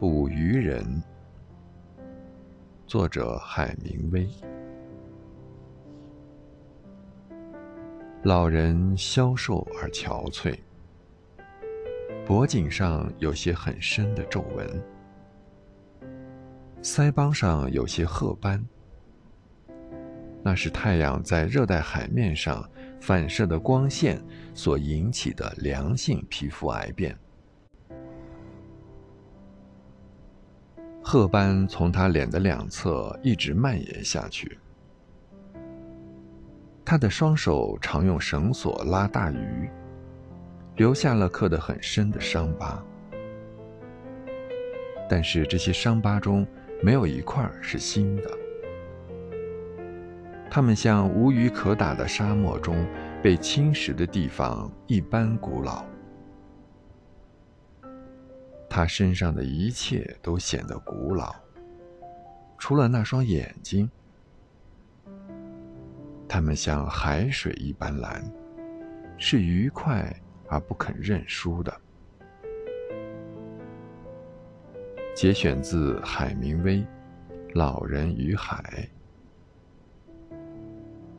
捕鱼人，作者海明威。老人消瘦而憔悴，脖颈上有些很深的皱纹，腮帮上有些褐斑，那是太阳在热带海面上反射的光线所引起的良性皮肤癌变。褐斑从他脸的两侧一直蔓延下去。他的双手常用绳索拉大鱼，留下了刻得很深的伤疤。但是这些伤疤中没有一块是新的，它们像无鱼可打的沙漠中被侵蚀的地方一般古老。他身上的一切都显得古老，除了那双眼睛，它们像海水一般蓝，是愉快而不肯认输的。节选自海明威《老人与海》。